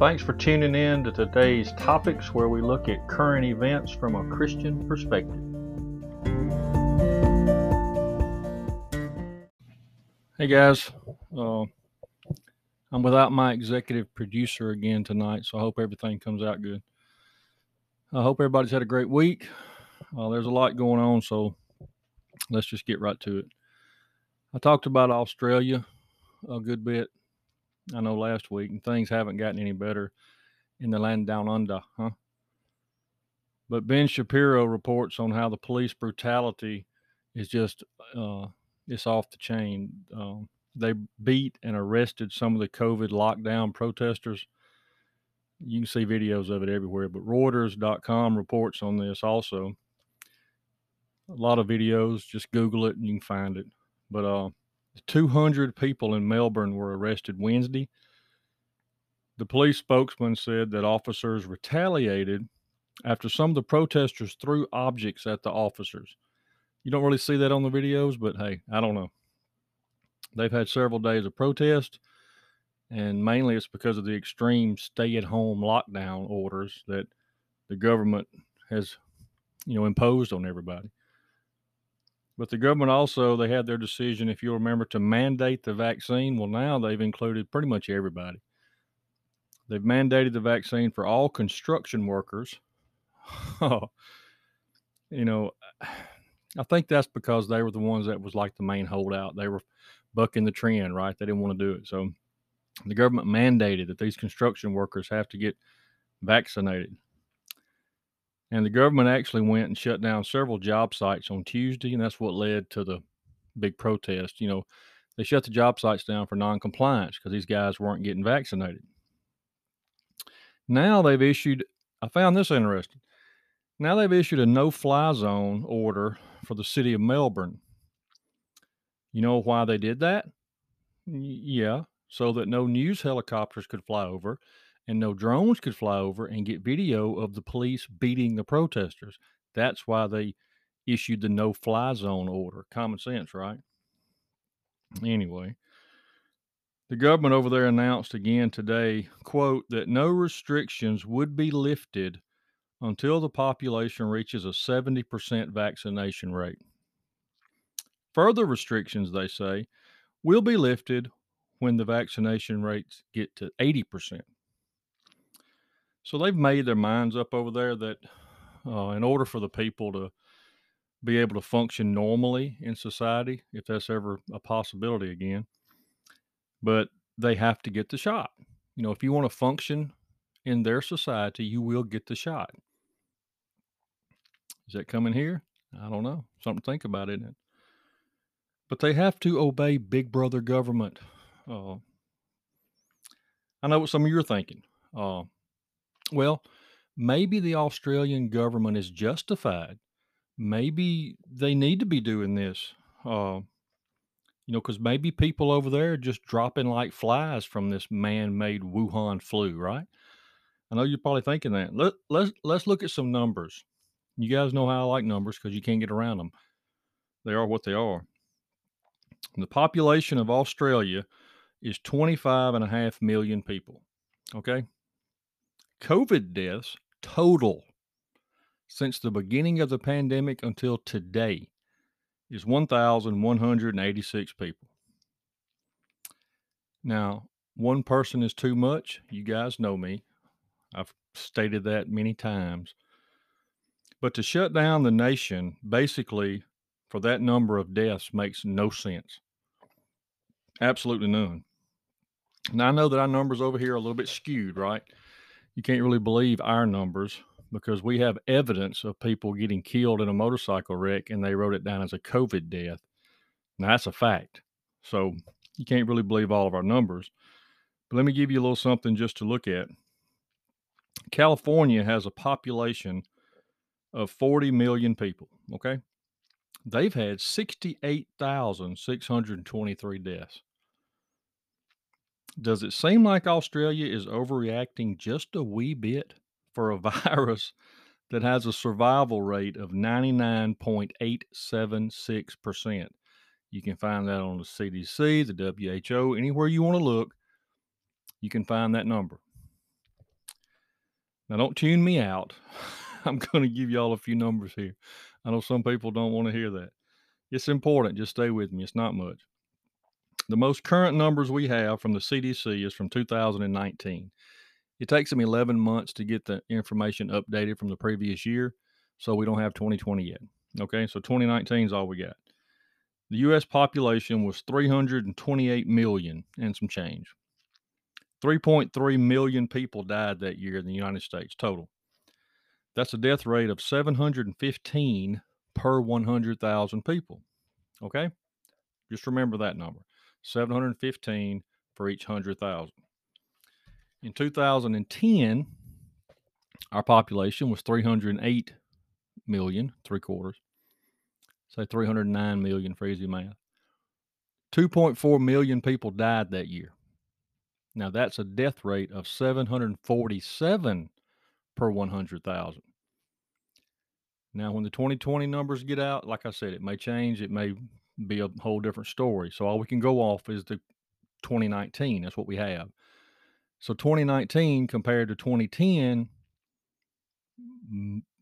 Thanks for tuning in to today's topics where we look at current events from a Christian perspective. Hey guys, uh, I'm without my executive producer again tonight, so I hope everything comes out good. I hope everybody's had a great week. Uh, there's a lot going on, so let's just get right to it. I talked about Australia a good bit, I know, last week, and things haven't gotten any better in the land down under, huh? But Ben Shapiro reports on how the police brutality is just uh, it's off the chain. Um, they beat and arrested some of the COVID lockdown protesters. You can see videos of it everywhere, but Reuters.com reports on this also. A lot of videos, just Google it and you can find it. But uh, 200 people in Melbourne were arrested Wednesday. The police spokesman said that officers retaliated after some of the protesters threw objects at the officers. You don't really see that on the videos, but hey, I don't know. They've had several days of protest, and mainly it's because of the extreme stay at home lockdown orders that the government has, you know, imposed on everybody. But the government also, they had their decision, if you remember, to mandate the vaccine. Well, now they've included pretty much everybody. They've mandated the vaccine for all construction workers. you know, I think that's because they were the ones that was like the main holdout. They were bucking the trend, right? They didn't want to do it. So the government mandated that these construction workers have to get vaccinated. And the government actually went and shut down several job sites on Tuesday, and that's what led to the big protest. You know, they shut the job sites down for non-compliance because these guys weren't getting vaccinated. Now they've issued, I found this interesting. Now they've issued a no fly zone order for the city of Melbourne. You know why they did that? Yeah, so that no news helicopters could fly over and no drones could fly over and get video of the police beating the protesters. That's why they issued the no fly zone order. Common sense, right? Anyway, the government over there announced again today, quote, that no restrictions would be lifted until the population reaches a 70% vaccination rate. Further restrictions, they say, will be lifted when the vaccination rates get to 80%. So they've made their minds up over there that uh, in order for the people to be able to function normally in society, if that's ever a possibility again, but they have to get the shot. You know, if you want to function in their society, you will get the shot. Is that coming here? I don't know. Something to think about, isn't it? But they have to obey Big Brother government. Uh, I know what some of you are thinking. Uh, well, maybe the Australian government is justified. Maybe they need to be doing this. Uh, you know, because maybe people over there are just dropping like flies from this man-made Wuhan flu, right? I know you're probably thinking that. Let let's let's look at some numbers. You guys know how I like numbers because you can't get around them. They are what they are. The population of Australia is 25 and a half million people. Okay. COVID deaths total since the beginning of the pandemic until today is 1,186 people. Now, one person is too much. You guys know me. I've stated that many times. But to shut down the nation, basically, for that number of deaths makes no sense. Absolutely none. Now, I know that our numbers over here are a little bit skewed, right? You can't really believe our numbers because we have evidence of people getting killed in a motorcycle wreck and they wrote it down as a COVID death. Now, that's a fact. So you can't really believe all of our numbers. But let me give you a little something just to look at. California has a population of 40 million people. Okay. They've had 68,623 deaths. Does it seem like Australia is overreacting just a wee bit for a virus that has a survival rate of 99.876%? You can find that on the CDC, the WHO, anywhere you want to look, you can find that number. Now, don't tune me out. I'm going to give y'all a few numbers here. I know some people don't want to hear that. It's important. Just stay with me. It's not much. The most current numbers we have from the CDC is from 2019. It takes them 11 months to get the information updated from the previous year, so we don't have 2020 yet. Okay, so 2019 is all we got. The U.S. population was 328 million and some change. 3.3 million people died that year in the United States total. That's a death rate of 715 per 100,000 people. Okay? Just remember that number 715 for each 100,000. In 2010, our population was 308 million, three quarters. Say 309 million for easy math. 2.4 million people died that year. Now that's a death rate of 747 per 100,000. Now, when the 2020 numbers get out, like I said, it may change. It may be a whole different story. So all we can go off is the 2019. That's what we have. So 2019 compared to 2010,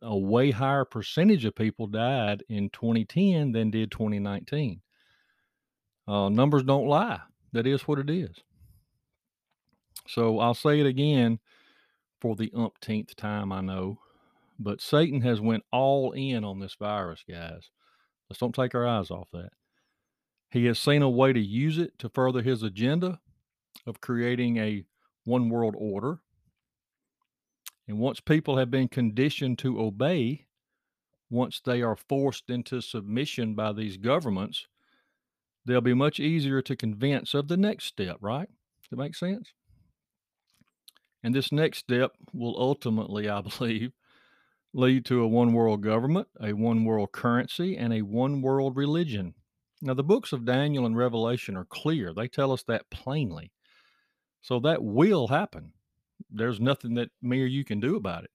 a way higher percentage of people died in 2010 than did 2019. Uh, numbers don't lie. That is what it is. So I'll say it again for the umpteenth time. I know, but Satan has went all in on this virus, guys. Let's don't take our eyes off that. He has seen a way to use it to further his agenda of creating a one world order. And once people have been conditioned to obey, once they are forced into submission by these governments, they'll be much easier to convince of the next step, right? Does that make sense? And this next step will ultimately, I believe, lead to a one world government, a one world currency, and a one world religion. Now, the books of Daniel and Revelation are clear, they tell us that plainly. So that will happen. There's nothing that me or you can do about it.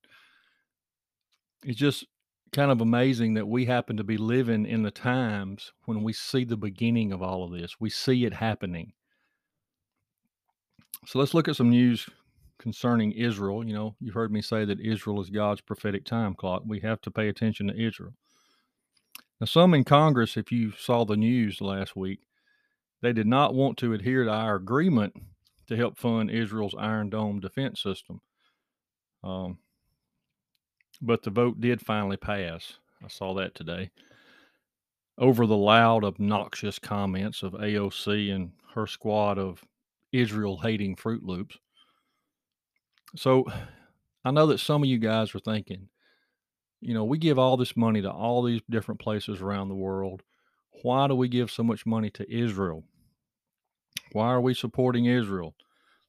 It's just kind of amazing that we happen to be living in the times when we see the beginning of all of this. We see it happening. So let's look at some news concerning Israel. You know, you've heard me say that Israel is God's prophetic time clock. We have to pay attention to Israel. Now, some in Congress, if you saw the news last week, they did not want to adhere to our agreement to help fund Israel's Iron Dome defense system. Um, but the vote did finally pass. I saw that today. Over the loud, obnoxious comments of AOC and her squad of Israel hating Fruit Loops. So I know that some of you guys are thinking, you know, we give all this money to all these different places around the world. Why do we give so much money to Israel? Why are we supporting Israel?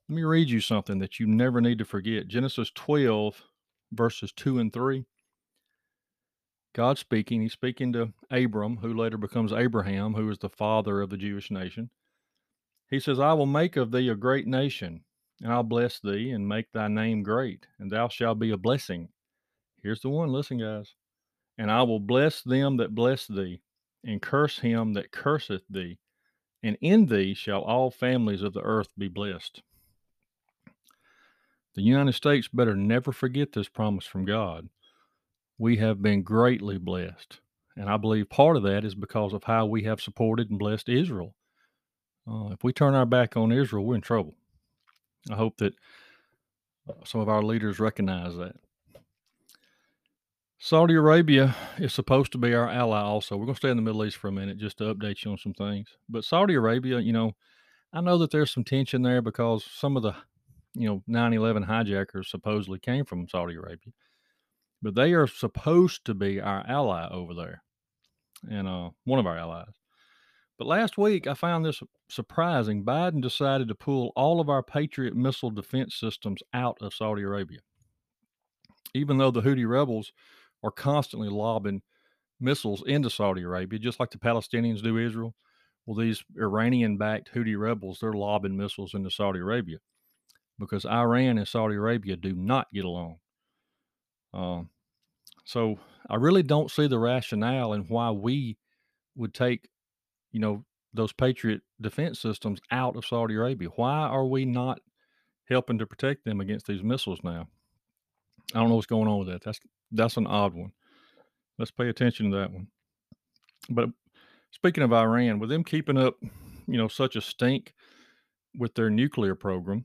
Let me read you something that you never need to forget. Genesis 12, verses 2 and 3. God speaking, he's speaking to Abram, who later becomes Abraham, who is the father of the Jewish nation. He says, I will make of thee a great nation, and I'll bless thee and make thy name great, and thou shalt be a blessing. Here's the one. Listen, guys. And I will bless them that bless thee, and curse him that curseth thee. And in thee shall all families of the earth be blessed. The United States better never forget this promise from God. We have been greatly blessed. And I believe part of that is because of how we have supported and blessed Israel. Uh, if we turn our back on Israel, we're in trouble. I hope that uh, some of our leaders recognize that. Saudi Arabia is supposed to be our ally also. We're going to stay in the Middle East for a minute just to update you on some things. But Saudi Arabia, you know, I know that there's some tension there because some of the, you know, 9 11 hijackers supposedly came from Saudi Arabia. But they are supposed to be our ally over there and uh, one of our allies. But last week, I found this surprising. Biden decided to pull all of our Patriot missile defense systems out of Saudi Arabia. Even though the Houthi rebels are constantly lobbing missiles into Saudi Arabia, just like the Palestinians do Israel. Well, these Iranian backed Houthi rebels, they're lobbing missiles into Saudi Arabia because Iran and Saudi Arabia do not get along. Um, so I really don't see the rationale in why we would take, you know, those Patriot defense systems out of Saudi Arabia. Why are we not helping to protect them against these missiles now? I don't know what's going on with that. That's that's an odd one. Let's pay attention to that one. But speaking of Iran, with them keeping up, you know, such a stink with their nuclear program,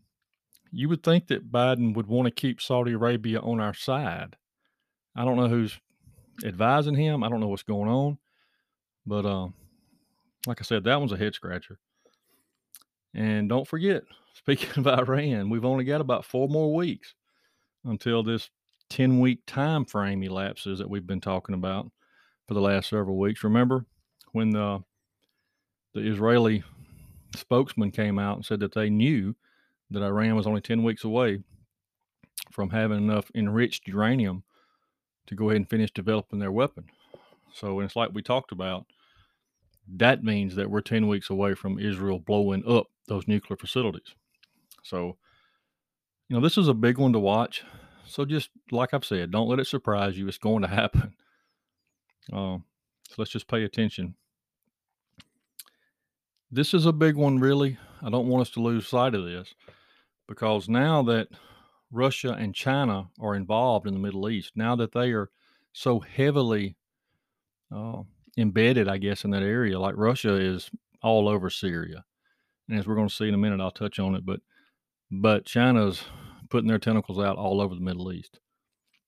you would think that Biden would want to keep Saudi Arabia on our side. I don't know who's advising him. I don't know what's going on, but uh, like I said, that one's a head scratcher. And don't forget, speaking of Iran, we've only got about four more weeks until this 10 week time frame elapses that we've been talking about for the last several weeks. Remember when the the Israeli spokesman came out and said that they knew that Iran was only 10 weeks away from having enough enriched uranium to go ahead and finish developing their weapon. So it's like we talked about, that means that we're 10 weeks away from Israel blowing up those nuclear facilities. So, you know, this is a big one to watch. So just like I've said, don't let it surprise you. It's going to happen. Uh, so let's just pay attention. This is a big one, really. I don't want us to lose sight of this because now that Russia and China are involved in the Middle East, now that they are so heavily uh, embedded, I guess, in that area, like Russia is all over Syria. And as we're going to see in a minute, I'll touch on it. But but China's putting their tentacles out all over the Middle East.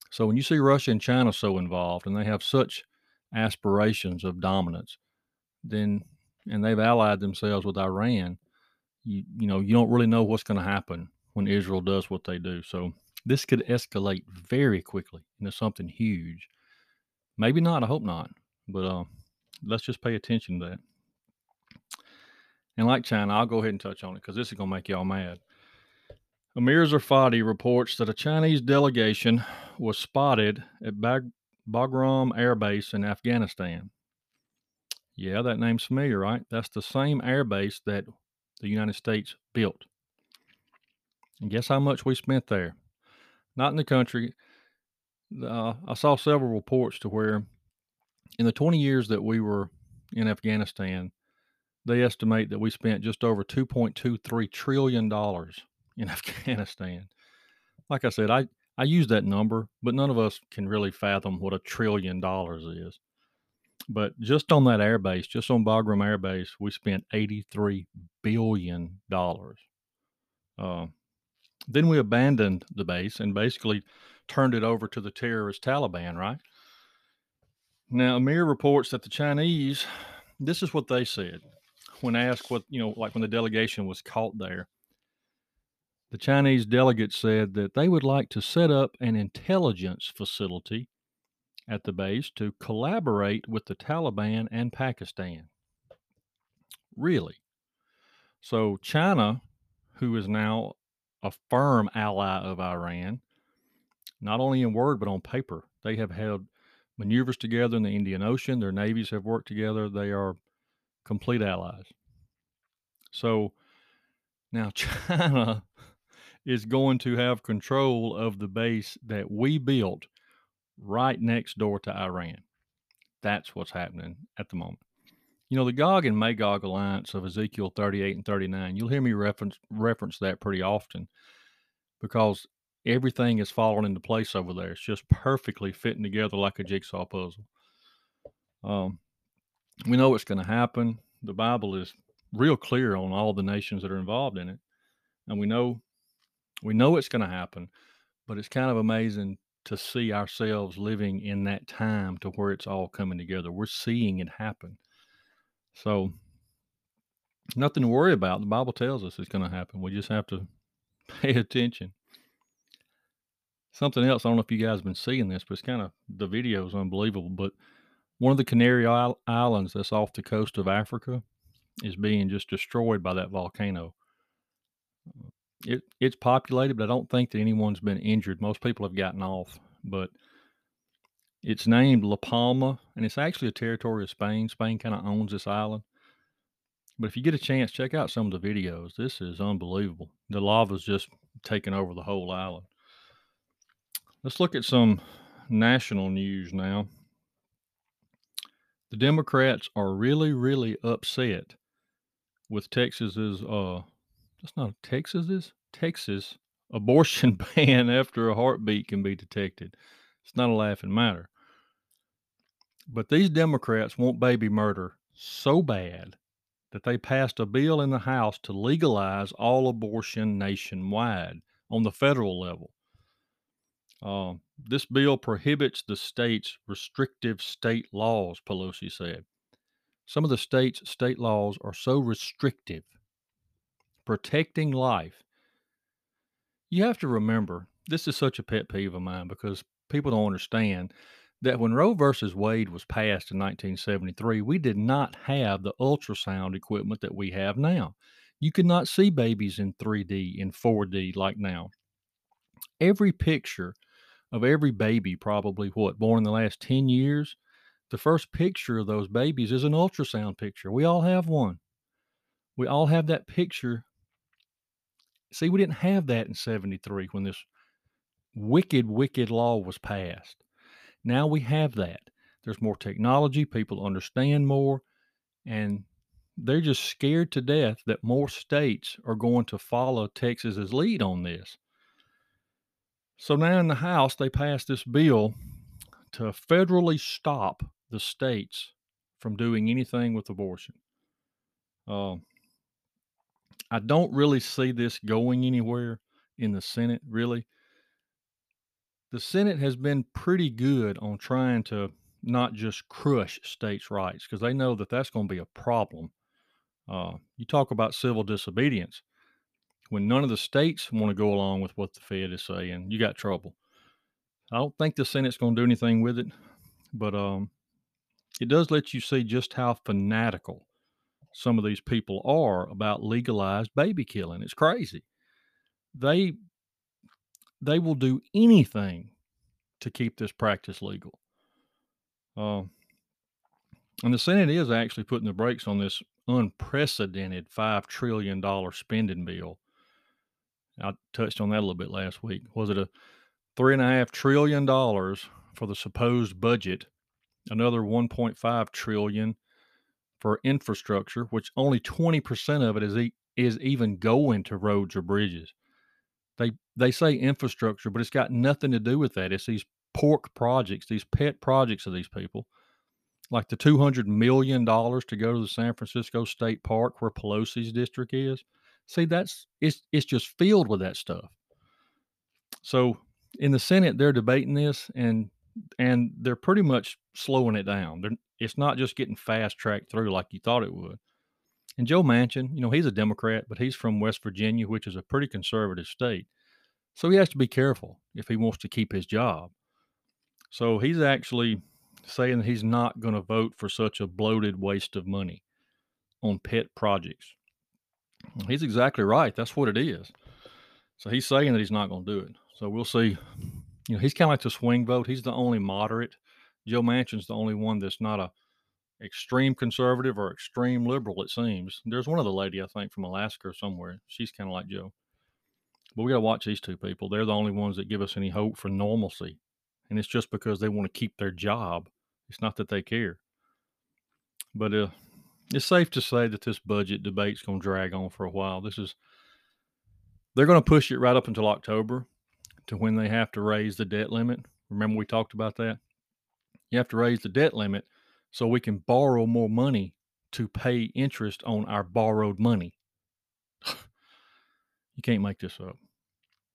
So when you see Russia and China so involved and they have such aspirations of dominance, then and they've allied themselves with Iran, you you know, you don't really know what's going to happen when Israel does what they do. So this could escalate very quickly into something huge. Maybe not, I hope not. But uh, let's just pay attention to that. And like China, I'll go ahead and touch on it because this is going to make y'all mad. Amir Tsarfati reports that a Chinese delegation was spotted at Bag- Bagram Air Base in Afghanistan. Yeah, that name's familiar, right? That's the same air base that the United States built. And guess how much we spent there? Not in the country. Uh, I saw several reports to where in the 20 years that we were in Afghanistan, they estimate that we spent just over $2.23 trillion in Afghanistan. Like I said, I, I use that number, but none of us can really fathom what a trillion dollars is. But just on that airbase, just on Bagram Air Base, we spent $83 billion. Uh, then we abandoned the base and basically turned it over to the terrorist Taliban, right? Now, Amir reports that the Chinese, this is what they said when asked what, you know, like when the delegation was caught there. The Chinese delegate said that they would like to set up an intelligence facility at the base to collaborate with the Taliban and Pakistan. Really? So, China, who is now a firm ally of Iran, not only in word but on paper, they have held maneuvers together in the Indian Ocean. Their navies have worked together. They are complete allies. So now China is going to have control of the base that we built right next door to Iran. That's what's happening at the moment. You know, the Gog and Magog alliance of Ezekiel 38 and 39, you'll hear me reference reference that pretty often because everything is falling into place over there. It's just perfectly fitting together like a jigsaw puzzle. Um, we know what's going to happen. The Bible is real clear on all the nations that are involved in it, and we know we know it's going to happen. But it's kind of amazing to see ourselves living in that time to where it's all coming together. We're seeing it happen. So nothing to worry about. The Bible tells us it's going to happen. We just have to pay attention. Something else, I don't know if you guys have been seeing this, but it's kind of the video is unbelievable. But one of the Canary Islands that's off the coast of Africa is being just destroyed by that volcano. It it's populated, but I don't think that anyone's been injured. Most people have gotten off, but it's named La Palma, and it's actually a territory of Spain. Spain kind of owns this island. But if you get a chance, check out some of the videos. This is unbelievable. The lava's just taking over the whole island. Let's look at some national news now. The Democrats are really, really upset with Texas's uh that's not Texas's Texas abortion ban after a heartbeat can be detected. It's not a laughing matter. But these Democrats want baby murder so bad that they passed a bill in the House to legalize all abortion nationwide on the federal level. Uh, this bill prohibits the state's restrictive state laws, Pelosi said. Some of the state's state laws are so restrictive, protecting life. You have to remember, this is such a pet peeve of mine because people don't understand that when Roe versus Wade was passed in 1973, we did not have the ultrasound equipment that we have now. You could not see babies in 3D, in 4D like now. Every picture of every baby, probably what, born in the last 10 years, the first picture of those babies is an ultrasound picture. We all have one. We all have that picture. See, we didn't have that in 73 when this wicked, wicked law was passed. Now we have that. There's more technology, people understand more, and they're just scared to death that more states are going to follow Texas's lead on this. So now in the House, they passed this bill to federally stop the states from doing anything with abortion. Uh, I don't really see this going anywhere in the Senate, really. The Senate has been pretty good on trying to not just crush states' rights because they know that that's going to be a problem. Uh, you talk about civil disobedience. When none of the states want to go along with what the Fed is saying, you got trouble. I don't think the Senate's going to do anything with it, but um, it does let you see just how fanatical some of these people are about legalized baby killing. It's crazy. They they will do anything to keep this practice legal. Uh, and the Senate is actually putting the brakes on this unprecedented $5 trillion spending bill. I touched on that a little bit last week. Was it a $3.5 trillion for the supposed budget? Another $1.5 trillion for infrastructure, which only 20% of it is, e- is even going to roads or bridges. They they say infrastructure, but it's got nothing to do with that. It's these pork projects, these pet projects of these people, like the two hundred million dollars to go to the San Francisco State Park where Pelosi's district is. See, that's it's it's just filled with that stuff. So in the Senate, they're debating this and and they're pretty much slowing it down. They're, it's not just getting fast tracked through like you thought it would. And Joe Manchin, you know, he's a Democrat, but he's from West Virginia, which is a pretty conservative state. So he has to be careful if he wants to keep his job. So he's actually saying that he's not going to vote for such a bloated waste of money on pet projects. He's exactly right. That's what it is. So he's saying that he's not going to do it. So we'll see. You know, he's kind of like the swing vote. He's the only moderate. Joe Manchin's the only one that's not a extreme conservative or extreme liberal, it seems. There's one other lady, I think, from Alaska or somewhere. She's kind of like Joe. But we got to watch these two people. They're the only ones that give us any hope for normalcy. And it's just because they want to keep their job. It's not that they care. But uh, it's safe to say that this budget debate's going to drag on for a while. This is, they're going to push it right up until October to when they have to raise the debt limit. Remember, we talked about that? You have to raise the debt limit so we can borrow more money to pay interest on our borrowed money. you can't make this up.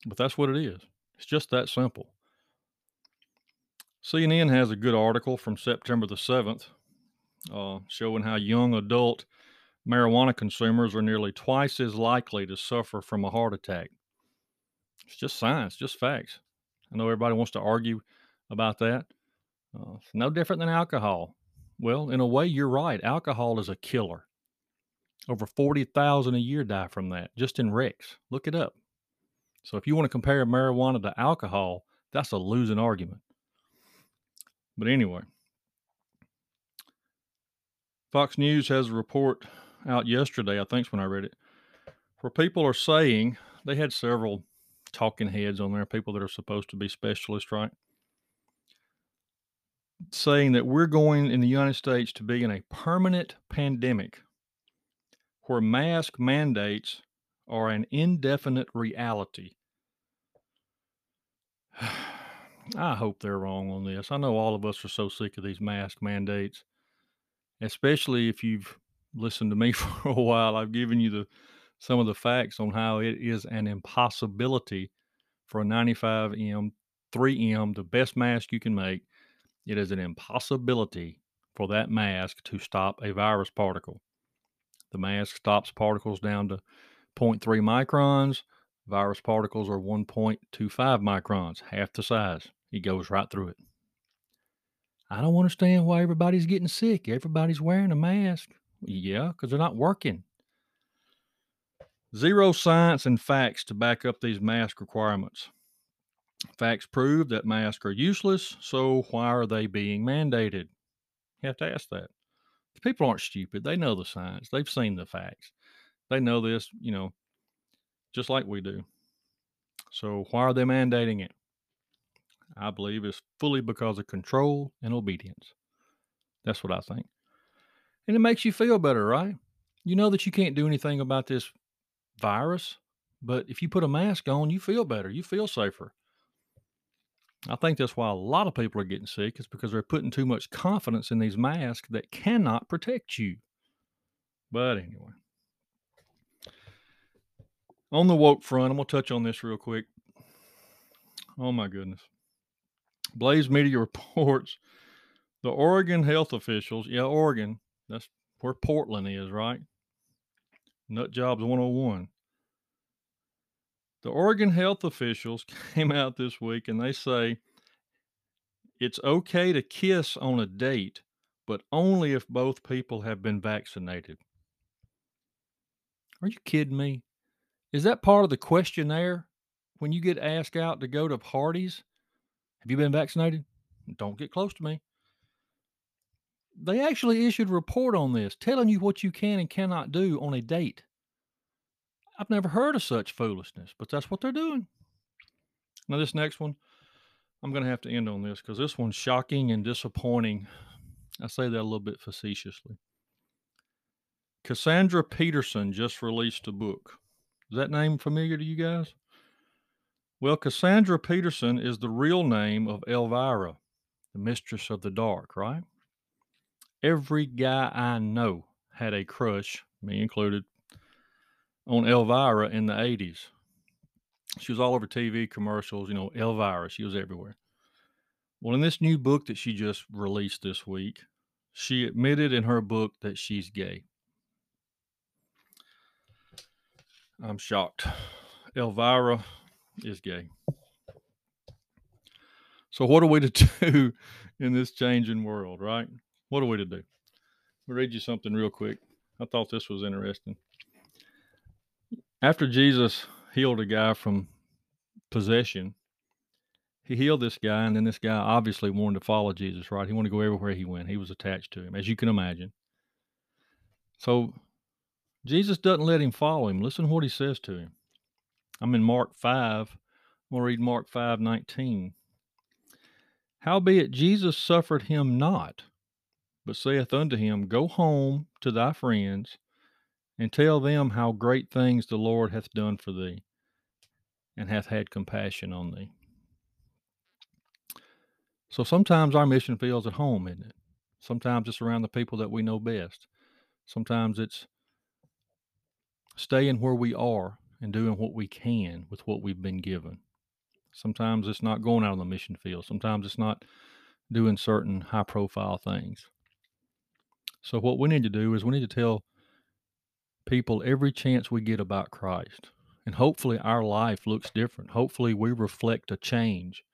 But that's what it is. It's just that simple. CNN has a good article from September the 7th uh, showing how young adult marijuana consumers are nearly twice as likely to suffer from a heart attack. It's just science, just facts. I know everybody wants to argue about that. Uh, no different than alcohol. Well, in a way, you're right. Alcohol is a killer. Over 40,000 a year die from that just in wrecks. Look it up. So if you want to compare marijuana to alcohol, that's a losing argument. But anyway, Fox News has a report out yesterday, I think, when I read it, where people are saying they had several talking heads on there, people that are supposed to be specialists, right? saying that we're going in the United States to be in a permanent pandemic where mask mandates are an indefinite reality. I hope they're wrong on this. I know all of us are so sick of these mask mandates, especially if you've listened to me for a while. I've given you the some of the facts on how it is an impossibility for a 95M 3M, the best mask you can make. It is an impossibility for that mask to stop a virus particle. The mask stops particles down to 0.3 microns. Virus particles are 1.25 microns, half the size. It goes right through it. I don't understand why everybody's getting sick. Everybody's wearing a mask. Yeah, because they're not working. Zero science and facts to back up these mask requirements. Facts prove that masks are useless, so why are they being mandated? You have to ask that. The people aren't stupid. They know the science. They've seen the facts. They know this, you know, just like we do. So why are they mandating it? I believe it's fully because of control and obedience. That's what I think. And it makes you feel better, right? You know that you can't do anything about this virus, but if you put a mask on, you feel better. You feel safer. I think that's why a lot of people are getting sick is because they're putting too much confidence in these masks that cannot protect you. But anyway, on the woke front, I'm going to touch on this real quick. Oh my goodness. Blaze Media reports the Oregon health officials, yeah, Oregon, that's where Portland is, right? Nut Jobs 101. The Oregon health officials came out this week and they say it's okay to kiss on a date, but only if both people have been vaccinated. Are you kidding me? Is that part of the questionnaire when you get asked out to go to parties? Have you been vaccinated? Don't get close to me. They actually issued a report on this telling you what you can and cannot do on a date. I've never heard of such foolishness, but that's what they're doing. Now, this next one, I'm going to have to end on this because this one's shocking and disappointing. I say that a little bit facetiously. Cassandra Peterson just released a book. Is that name familiar to you guys? Well, Cassandra Peterson is the real name of Elvira, the mistress of the dark, right? Every guy I know had a crush, me included, on Elvira in the 80s. She was all over TV commercials, you know, Elvira, she was everywhere. Well, in this new book that she just released this week, she admitted in her book that she's gay. I'm shocked. Elvira is gay. So, what are we to do in this changing world, right? What are we to do? I'll read you something real quick. I thought this was interesting. After Jesus healed a guy from possession, he healed this guy, and then this guy obviously wanted to follow Jesus, right? He wanted to go everywhere he went. He was attached to him, as you can imagine. So Jesus doesn't let him follow him. Listen to what he says to him. I'm in Mark 5. I'm going to read Mark 5 19. Howbeit Jesus suffered him not, but saith unto him, Go home to thy friends and tell them how great things the Lord hath done for thee and hath had compassion on thee. So sometimes our mission feels at home, isn't it? Sometimes it's around the people that we know best. Sometimes it's staying where we are and doing what we can with what we've been given. Sometimes it's not going out on the mission field. Sometimes it's not doing certain high profile things. So, what we need to do is we need to tell people every chance we get about Christ. And hopefully, our life looks different. Hopefully, we reflect a change.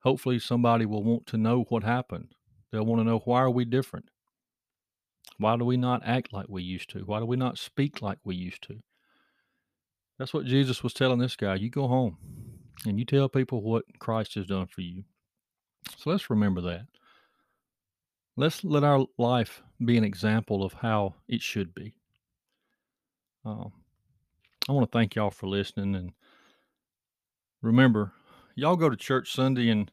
Hopefully, somebody will want to know what happened. They'll want to know why are we different? Why do we not act like we used to? Why do we not speak like we used to? That's what Jesus was telling this guy. You go home and you tell people what Christ has done for you. So let's remember that. Let's let our life be an example of how it should be. Uh, I want to thank y'all for listening. And remember, y'all go to church Sunday, and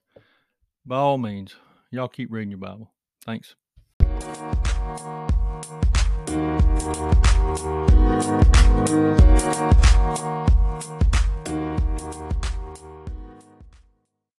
by all means, y'all keep reading your Bible. Thanks.